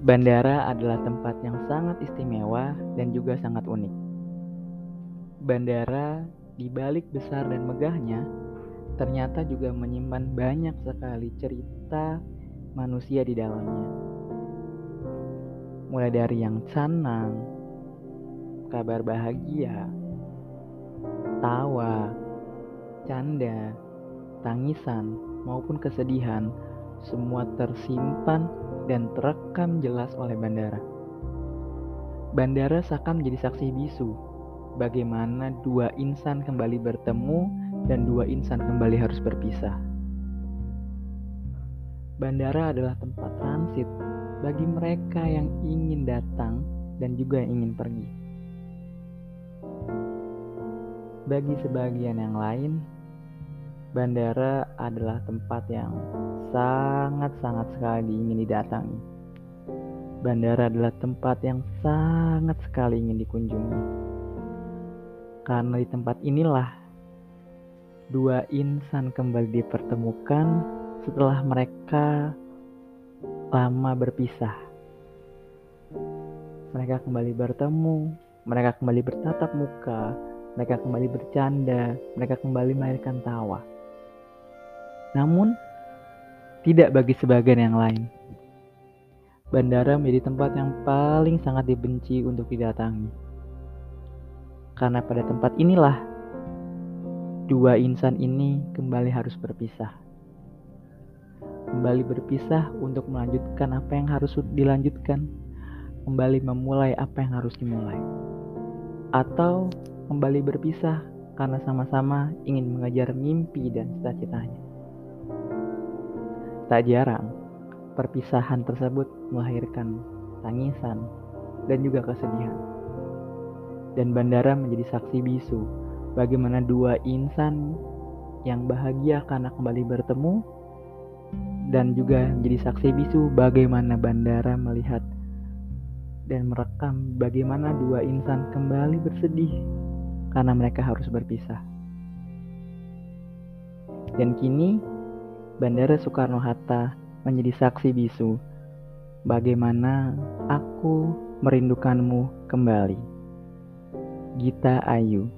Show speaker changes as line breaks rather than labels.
Bandara adalah tempat yang sangat istimewa dan juga sangat unik. Bandara, di balik besar dan megahnya, ternyata juga menyimpan banyak sekali cerita manusia di dalamnya. Mulai dari yang canang, kabar bahagia, tawa, canda, tangisan, maupun kesedihan, semua tersimpan dan terekam jelas oleh bandara. Bandara seakan menjadi saksi bisu bagaimana dua insan kembali bertemu dan dua insan kembali harus berpisah. Bandara adalah tempat transit bagi mereka yang ingin datang dan juga yang ingin pergi. Bagi sebagian yang lain, bandara adalah tempat yang sangat-sangat sekali ingin didatangi. Bandara adalah tempat yang sangat sekali ingin dikunjungi. Karena di tempat inilah dua insan kembali dipertemukan setelah mereka lama berpisah. Mereka kembali bertemu, mereka kembali bertatap muka, mereka kembali bercanda, mereka kembali melahirkan tawa. Namun, tidak bagi sebagian yang lain. Bandara menjadi tempat yang paling sangat dibenci untuk didatangi. Karena pada tempat inilah dua insan ini kembali harus berpisah kembali berpisah untuk melanjutkan apa yang harus dilanjutkan, kembali memulai apa yang harus dimulai, atau kembali berpisah karena sama-sama ingin mengejar mimpi dan cita-citanya. Tak jarang, perpisahan tersebut melahirkan tangisan dan juga kesedihan. Dan bandara menjadi saksi bisu bagaimana dua insan yang bahagia karena kembali bertemu dan juga menjadi saksi bisu bagaimana bandara melihat dan merekam bagaimana dua insan kembali bersedih karena mereka harus berpisah. Dan kini Bandara Soekarno-Hatta menjadi saksi bisu bagaimana aku merindukanmu kembali. Gita Ayu